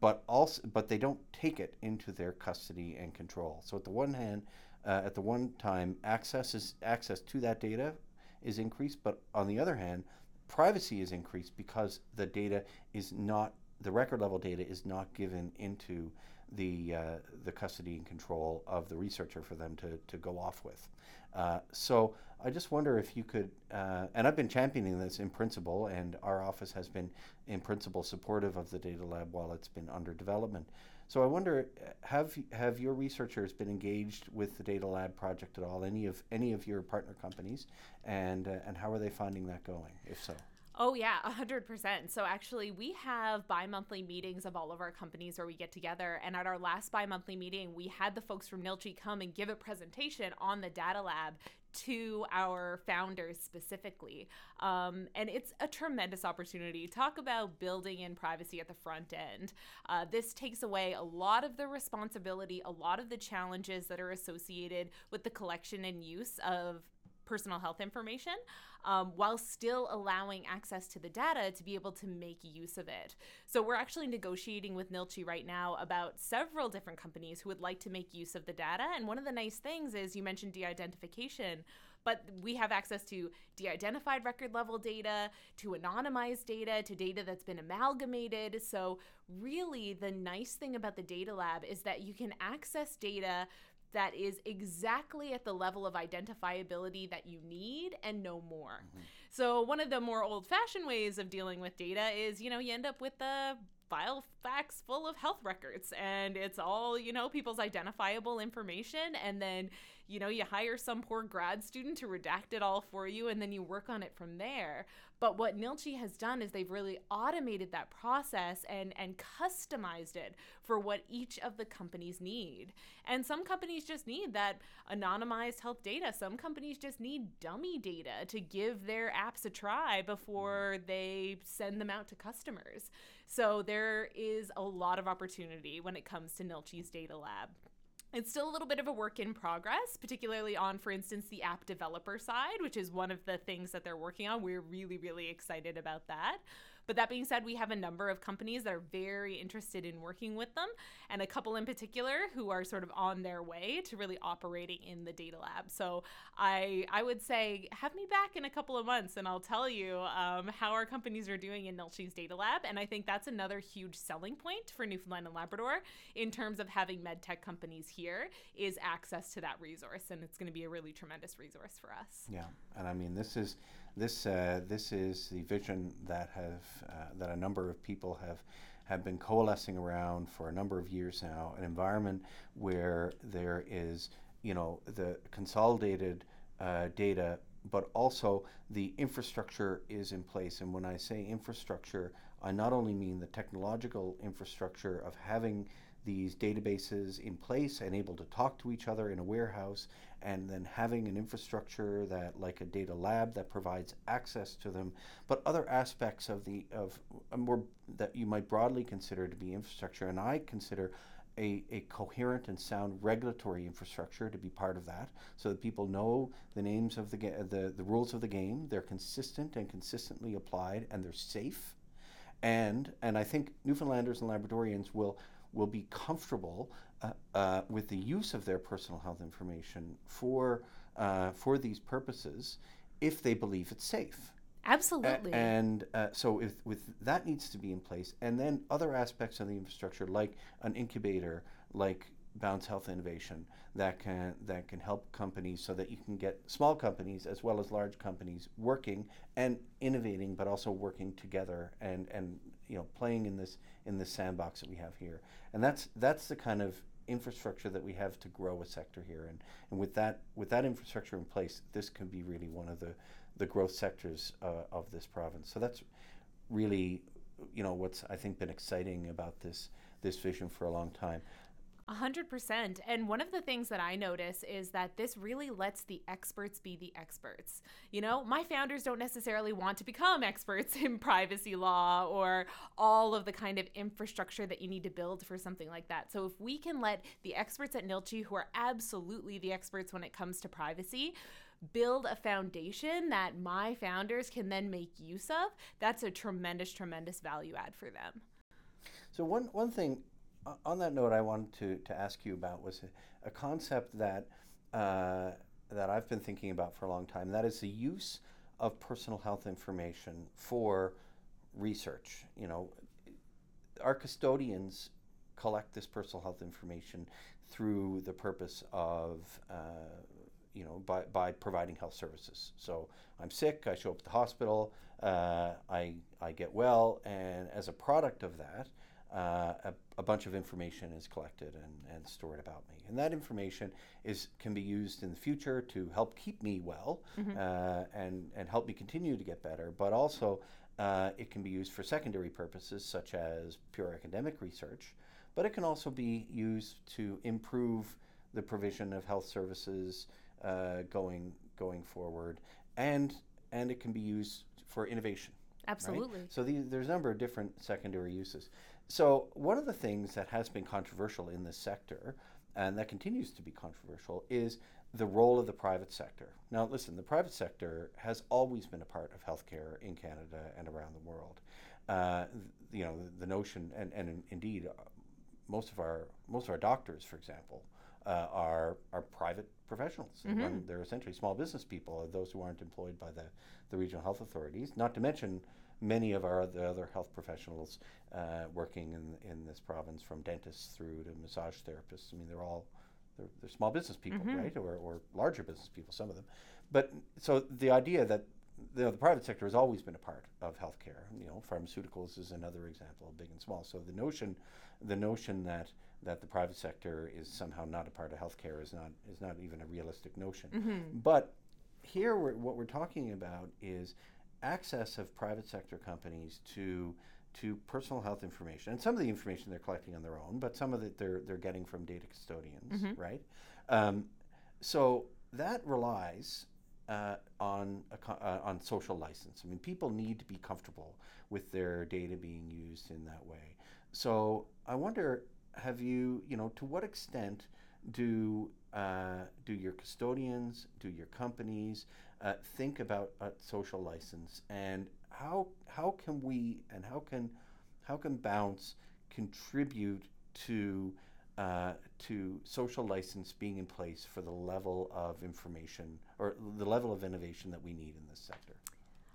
but also but they don't take it into their custody and control. So at the one hand, uh, at the one time, access is access to that data is increased, but on the other hand, privacy is increased because the data is not the record level data is not given into the uh, the custody and control of the researcher for them to, to go off with. Uh, so I just wonder if you could, uh, and I've been championing this in principle, and our office has been in principle supportive of the data lab while it's been under development. So I wonder, have have your researchers been engaged with the data lab project at all? Any of any of your partner companies, and uh, and how are they finding that going? If so. Oh, yeah, 100%. So, actually, we have bi monthly meetings of all of our companies where we get together. And at our last bi monthly meeting, we had the folks from NLCHI come and give a presentation on the data lab to our founders specifically. Um, and it's a tremendous opportunity. Talk about building in privacy at the front end. Uh, this takes away a lot of the responsibility, a lot of the challenges that are associated with the collection and use of personal health information um, while still allowing access to the data to be able to make use of it. So we're actually negotiating with NLCHI right now about several different companies who would like to make use of the data. And one of the nice things is you mentioned de identification but we have access to de identified record level data, to anonymized data, to data that's been amalgamated. So, really, the nice thing about the data lab is that you can access data that is exactly at the level of identifiability that you need and no more. Mm-hmm. So, one of the more old fashioned ways of dealing with data is, you know, you end up with a file fax full of health records and it's all, you know, people's identifiable information. And then you know, you hire some poor grad student to redact it all for you and then you work on it from there. But what NLCHI has done is they've really automated that process and, and customized it for what each of the companies need. And some companies just need that anonymized health data. Some companies just need dummy data to give their apps a try before mm. they send them out to customers. So there is a lot of opportunity when it comes to NLCHI's data lab. It's still a little bit of a work in progress, particularly on, for instance, the app developer side, which is one of the things that they're working on. We're really, really excited about that. But that being said, we have a number of companies that are very interested in working with them, and a couple in particular who are sort of on their way to really operating in the data lab. So I I would say have me back in a couple of months, and I'll tell you um, how our companies are doing in NLCHI's data lab. And I think that's another huge selling point for Newfoundland and Labrador in terms of having medtech companies here is access to that resource, and it's going to be a really tremendous resource for us. Yeah, and I mean this is this uh, this is the vision that have uh, that a number of people have have been coalescing around for a number of years now. An environment where there is you know the consolidated uh, data, but also the infrastructure is in place. And when I say infrastructure, I not only mean the technological infrastructure of having these databases in place and able to talk to each other in a warehouse and then having an infrastructure that like a data lab that provides access to them. But other aspects of the of uh, more that you might broadly consider to be infrastructure and i consider a, a coherent and sound regulatory infrastructure to be part of that so that people know the names of the, ga- the the rules of the game they're consistent and consistently applied and they're safe. And and i think newfoundlanders and labradorians will will be comfortable uh, uh, with the use of their personal health information for uh, for these purposes if they believe it's safe. Absolutely. And uh, so, if with that needs to be in place, and then other aspects of the infrastructure, like an incubator, like Bounce Health Innovation, that can that can help companies so that you can get small companies as well as large companies working and innovating, but also working together and and you know playing in this in this sandbox that we have here. And that's that's the kind of infrastructure that we have to grow a sector here. And and with that with that infrastructure in place, this can be really one of the the growth sectors uh, of this province. So that's really you know what's I think been exciting about this this vision for a long time. A hundred percent. And one of the things that I notice is that this really lets the experts be the experts. You know, my founders don't necessarily want to become experts in privacy law or all of the kind of infrastructure that you need to build for something like that. So if we can let the experts at NLCHI, who are absolutely the experts when it comes to privacy, build a foundation that my founders can then make use of, that's a tremendous, tremendous value add for them. So one one thing on that note, I wanted to, to ask you about was a, a concept that uh, that I've been thinking about for a long time. That is the use of personal health information for research. You know, our custodians collect this personal health information through the purpose of uh, you know by, by providing health services. So I'm sick, I show up at the hospital, uh, I I get well, and as a product of that uh, a, a, bunch of information is collected and, and stored about me. And that information is can be used in the future to help keep me well mm-hmm. uh, and, and help me continue to get better, but also uh, it can be used for secondary purposes such as pure academic research, but it can also be used to improve the provision of health services uh, going going forward, and and it can be used for innovation. Absolutely. Right? So the, there's a number of different secondary uses. So, one of the things that has been controversial in this sector, and that continues to be controversial, is the role of the private sector. Now, listen, the private sector has always been a part of healthcare in Canada and around the world. Uh, you know, the, the notion, and, and indeed, uh, most of our most of our doctors, for example, uh, are are private professionals. Mm-hmm. They're essentially small business people, those who aren't employed by the, the regional health authorities. Not to mention many of our other, health professionals uh, working in, in this province, from dentists through to massage therapists. I mean, they're all they're, they're small business people, mm-hmm. right, or, or larger business people, some of them. But so the idea that the, the private sector has always been a part of healthcare. You know, pharmaceuticals is another example, big and small. So the notion, the notion that that the private sector is somehow not a part of healthcare is not is not even a realistic notion. Mm-hmm. But here, we're, what we're talking about is access of private sector companies to to personal health information, and some of the information they're collecting on their own, but some of it they're they're getting from data custodians, Mhm. right? Um, so that relies uh, on co- uh, on social license. I mean, people need to be comfortable with their data being used in that way. So I wonder, have you, you know, to what extent do uh, do your custodians, do your companies uh, think about uh, social license, and how how can we and how can how can Bounce contribute to uh, to social license being in place for the level of information or the level of innovation that we need in this sector?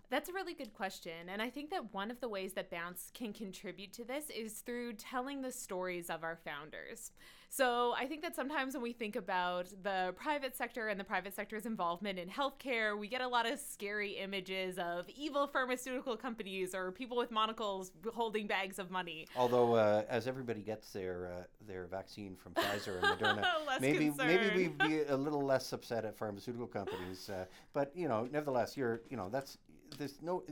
That's a really good question. And I think that one of the ways that Bounce can contribute to this is through telling the stories of our founders. So I think that sometimes when we think about the private sector and the private sector's involvement in healthcare, we get a lot of scary images of evil pharmaceutical companies or people with monocles holding bags of money. Although, uh, as everybody gets their uh, their vaccine from Pfizer and Moderna, maybe maybe we'd be a little less upset at pharmaceutical companies. Uh, but you know, nevertheless, you're you know that's there's no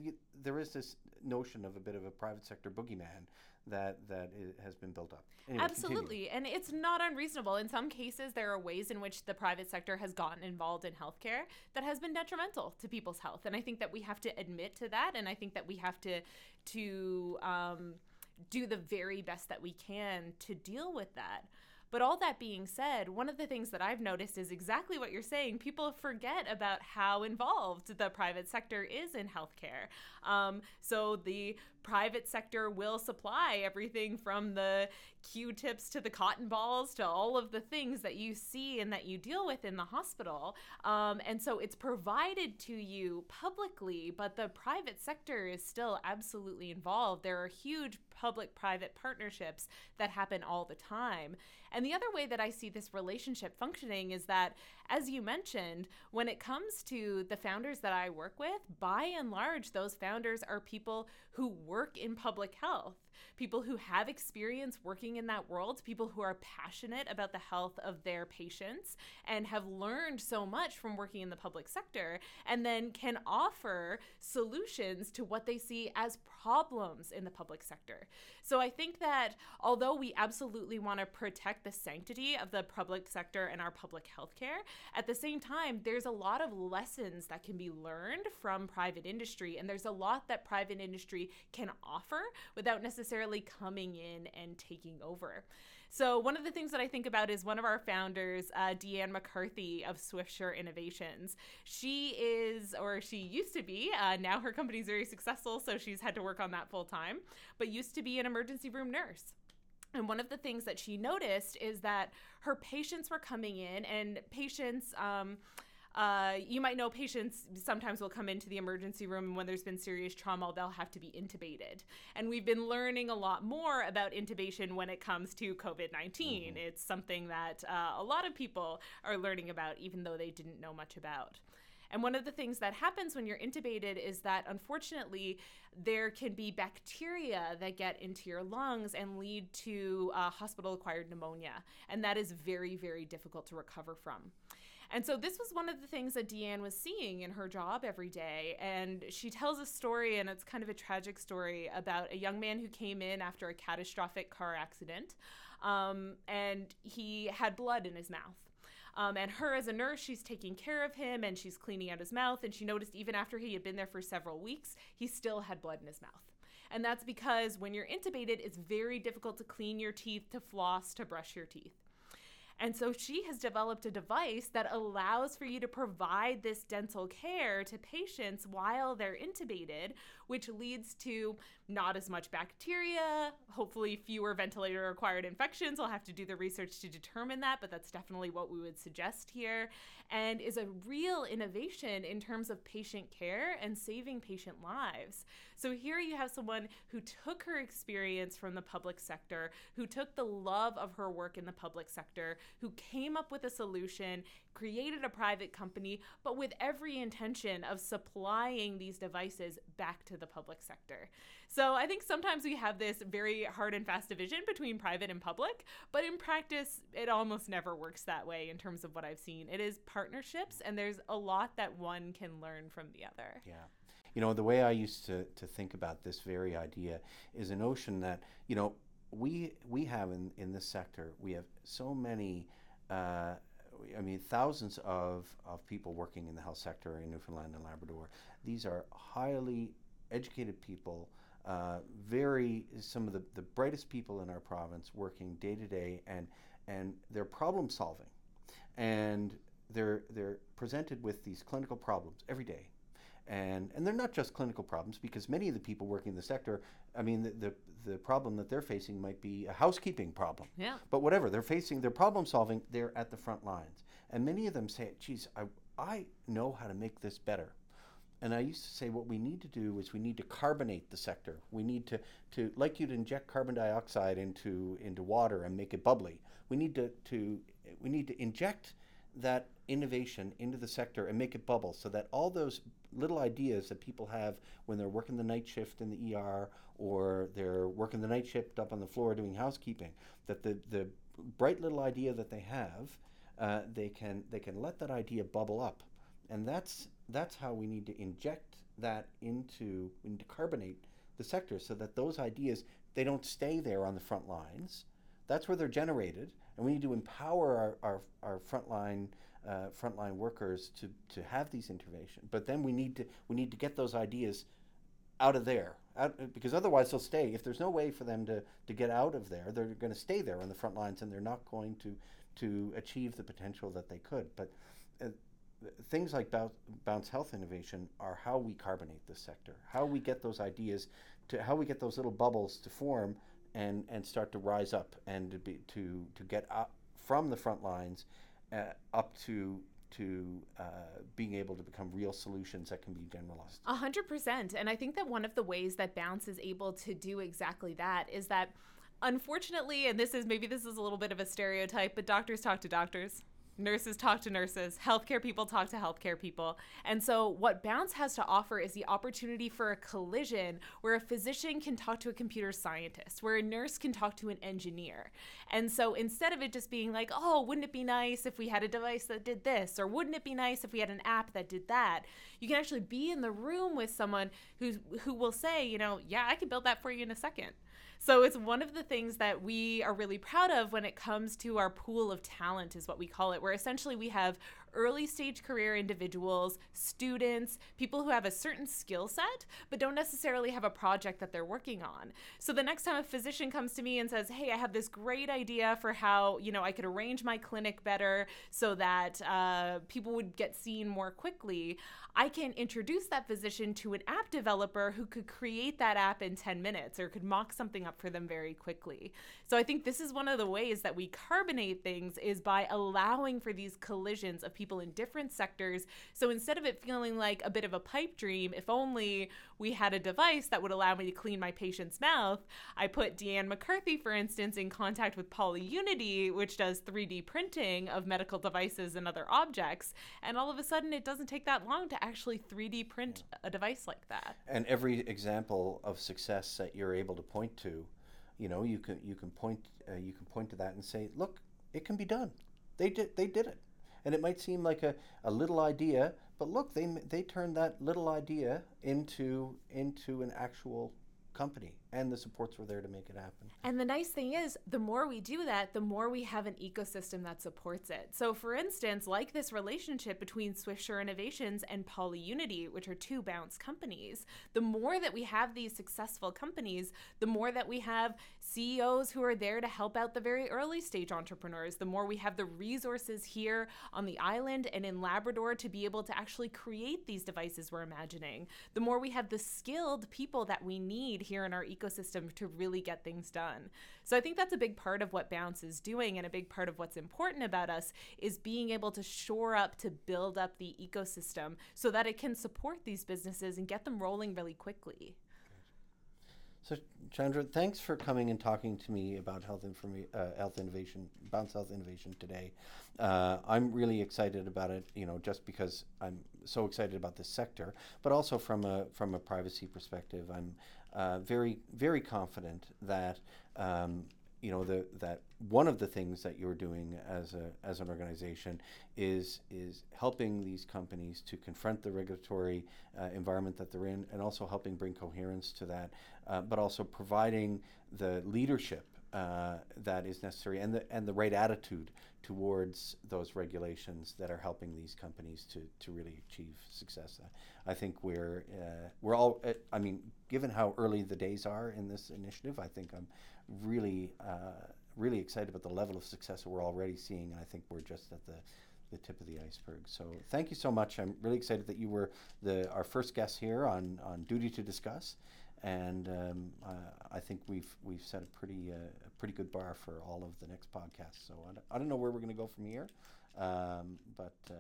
there is this notion of a bit of a private sector boogeyman that that has been built up. Anyway, continue. Absolutely. And it's not unreasonable. In some cases, there are ways in which the private sector has gotten involved in healthcare that has been detrimental to people's health. And I think that we have to admit to that. And I think that we have to, to um, do the very best that we can to deal with that. But all that being said, one of the things that I've noticed is exactly what you're saying. People forget about how involved the private sector is in healthcare. Um, so the private sector will supply everything from the Q-tips to the cotton balls to all of the things that you see and that you deal with in the hospital. Um, and so it's provided to you publicly, but the private sector is still absolutely involved. There are huge public-private partnerships that happen all the time. And the other way that I see this relationship functioning is that, as you mentioned, when it comes to the founders that I work with, by and large, those founders are people who work in public health, people who have experience working in that world, people who are passionate about the health of their patients and have learned so much from working in the public sector, and then can offer solutions to what they see as problems in the public sector. So I think that although we absolutely want to protect the sanctity of the public sector and our public health care, at the same time, there's a lot of lessons that can be learned from private industry, and there's a lot that private industry can offer without necessarily coming in and taking over. So, one of the things that I think about is one of our founders, uh, Deanne McCarthy of Swiftsure Innovations. She is, or she used to be, uh, now her company's very successful, so she's had to work on that full time, but used to be an emergency room nurse. And one of the things that she noticed is that her patients were coming in, and patients, um, uh, you might know patients sometimes will come into the emergency room and when there's been serious trauma, they'll have to be intubated. And we've been learning a lot more about intubation when it comes to COVID 19. It's something that uh, a lot of people are learning about, even though they didn't know much about. And one of the things that happens when you're intubated is that unfortunately there can be bacteria that get into your lungs and lead to uh, hospital acquired pneumonia. And that is very, very difficult to recover from. And so this was one of the things that Deanne was seeing in her job every day. And she tells a story, and it's kind of a tragic story about a young man who came in after a catastrophic car accident. Um, and he had blood in his mouth. Um, and her, as a nurse, she's taking care of him and she's cleaning out his mouth. And she noticed even after he had been there for several weeks, he still had blood in his mouth. And that's because when you're intubated, it's very difficult to clean your teeth, to floss, to brush your teeth. And so she has developed a device that allows for you to provide this dental care to patients while they're intubated, which leads to not as much bacteria, hopefully fewer ventilator acquired infections. I'll have to do the research to determine that, but that's definitely what we would suggest here. And is a real innovation in terms of patient care and saving patient lives. So here you have someone who took her experience from the public sector, who took the love of her work in the public sector, who came up with a solution, created a private company, but with every intention of supplying these devices back to the public sector. So I think sometimes we have this very hard and fast division between private and public, but in practice, it almost never works that way in terms of what I've seen. It is partnerships, and there's a lot that one can learn from the other. Yeah. You know, the way I used to, to think about this very idea is a notion that, you know, we, we have in, in this sector, we have so many, uh, I mean, thousands of, of people working in the health sector in Newfoundland and Labrador. These are highly educated people uh, very some of the, the brightest people in our province working day to day and and they're problem solving and they're they're presented with these clinical problems every day and and they're not just clinical problems because many of the people working in the sector i mean the, the the problem that they're facing might be a housekeeping problem yeah but whatever they're facing they're problem solving they're at the front lines and many of them say geez i i know how to make this better and I used to say what we need to do is we need to carbonate the sector. We need to, to like you'd inject carbon dioxide into, into water and make it bubbly. We need to, to, we need to inject that innovation into the sector and make it bubble so that all those little ideas that people have when they're working the night shift in the ER or they're working the night shift up on the floor doing housekeeping, that the, the bright little idea that they have, uh, they, can, they can let that idea bubble up. And that's that's how we need to inject that into we need to carbonate the sector so that those ideas they don't stay there on the front lines. That's where they're generated, and we need to empower our, our, our frontline uh, frontline workers to, to have these interventions. But then we need to we need to get those ideas out of there, out, because otherwise they'll stay. If there's no way for them to, to get out of there, they're going to stay there on the front lines, and they're not going to to achieve the potential that they could. But uh, things like Bounce Health Innovation are how we carbonate this sector, how we get those ideas to how we get those little bubbles to form and, and start to rise up and to be to, to get up from the front lines uh, up to to uh, being able to become real solutions that can be generalized. A hundred percent, and I think that one of the ways that Bounce is able to do exactly that is that, unfortunately, and this is maybe this is a little bit of a stereotype, but doctors talk to doctors nurses talk to nurses, healthcare people talk to healthcare people. And so, what Bounce has to offer is the opportunity for a collision where a physician can talk to a computer scientist, where a nurse can talk to an engineer. And so, instead of it just being like, oh, wouldn't it be nice if we had a device that did this, or wouldn't it be nice if we had an app that did that, you can actually be in the room with someone who's, who will say, you know, yeah, I can build that for you in a second. So it's one of the things that we are really proud of when it comes to our pool of talent, is what we call it, where essentially we have early stage career individuals, students, people who have a certain skill set, but don't necessarily have a project that they're working on. So the next time a physician comes to me and says, Hey, I have this great idea for how, you know, I could arrange my clinic better so that uh, people would get seen more quickly, I can introduce that physician to an app developer who could create that app in 10 minutes or could mock something up for them very quickly. So I think this is one of the ways that we carbonate things is by allowing for these collisions of people people in different sectors. So instead of it feeling like a bit of a pipe dream, if only we had a device that would allow me to clean my patient's mouth, I put Deanne McCarthy, for instance, in contact with PolyUnity, which does 3D printing of medical devices and other objects. And all of a sudden, it doesn't take that long to actually 3D print a device like that. And every example of success that you're able to point to, you know, you can you can point uh, you can point to that and say, look, it can be done. They did they did it. And it might seem like a, a little idea, but look, they, they turned that little idea into, into an actual company and the supports were there to make it happen. And the nice thing is, the more we do that, the more we have an ecosystem that supports it. So, for instance, like this relationship between SwiftSure Innovations and PolyUnity, which are two Bounce companies, the more that we have these successful companies, the more that we have CEOs who are there to help out the very early stage entrepreneurs, the more we have the resources here on the island and in Labrador to be able to actually create these devices we're imagining, the more we have the skilled people that we need here in our ecosystem ecosystem to really get things done. So I think that's a big part of what Bounce is doing and a big part of what's important about us is being able to shore up to build up the ecosystem so that it can support these businesses and get them rolling really quickly. So, Chandra, thanks for coming and talking to me about health informa- uh, health innovation, Bounce Health Innovation today. Uh, I'm really excited about it, you know, just because I'm so excited about this sector, but also from a from a privacy perspective, I'm uh, very very confident that. Um, you know the, that one of the things that you're doing as a as an organization is is helping these companies to confront the regulatory uh, environment that they're in, and also helping bring coherence to that, uh, but also providing the leadership uh, that is necessary and the and the right attitude towards those regulations that are helping these companies to, to really achieve success. I think we're uh, we're all uh, I mean, given how early the days are in this initiative, I think I'm really, uh, really excited about the level of success that we're already seeing, and I think we're just at the the tip of the iceberg. So thank you so much. I'm really excited that you were the our first guest here on on duty to discuss, and um, uh, I think we've we've set a pretty uh, a pretty good bar for all of the next podcasts. So I don't, I don't know where we're going to go from here, um, but uh,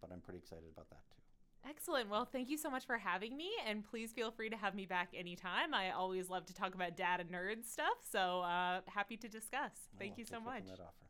but I'm pretty excited about that too. Excellent. Well, thank you so much for having me, and please feel free to have me back anytime. I always love to talk about data nerd stuff, so uh, happy to discuss. Thank Well, you so much. that offer.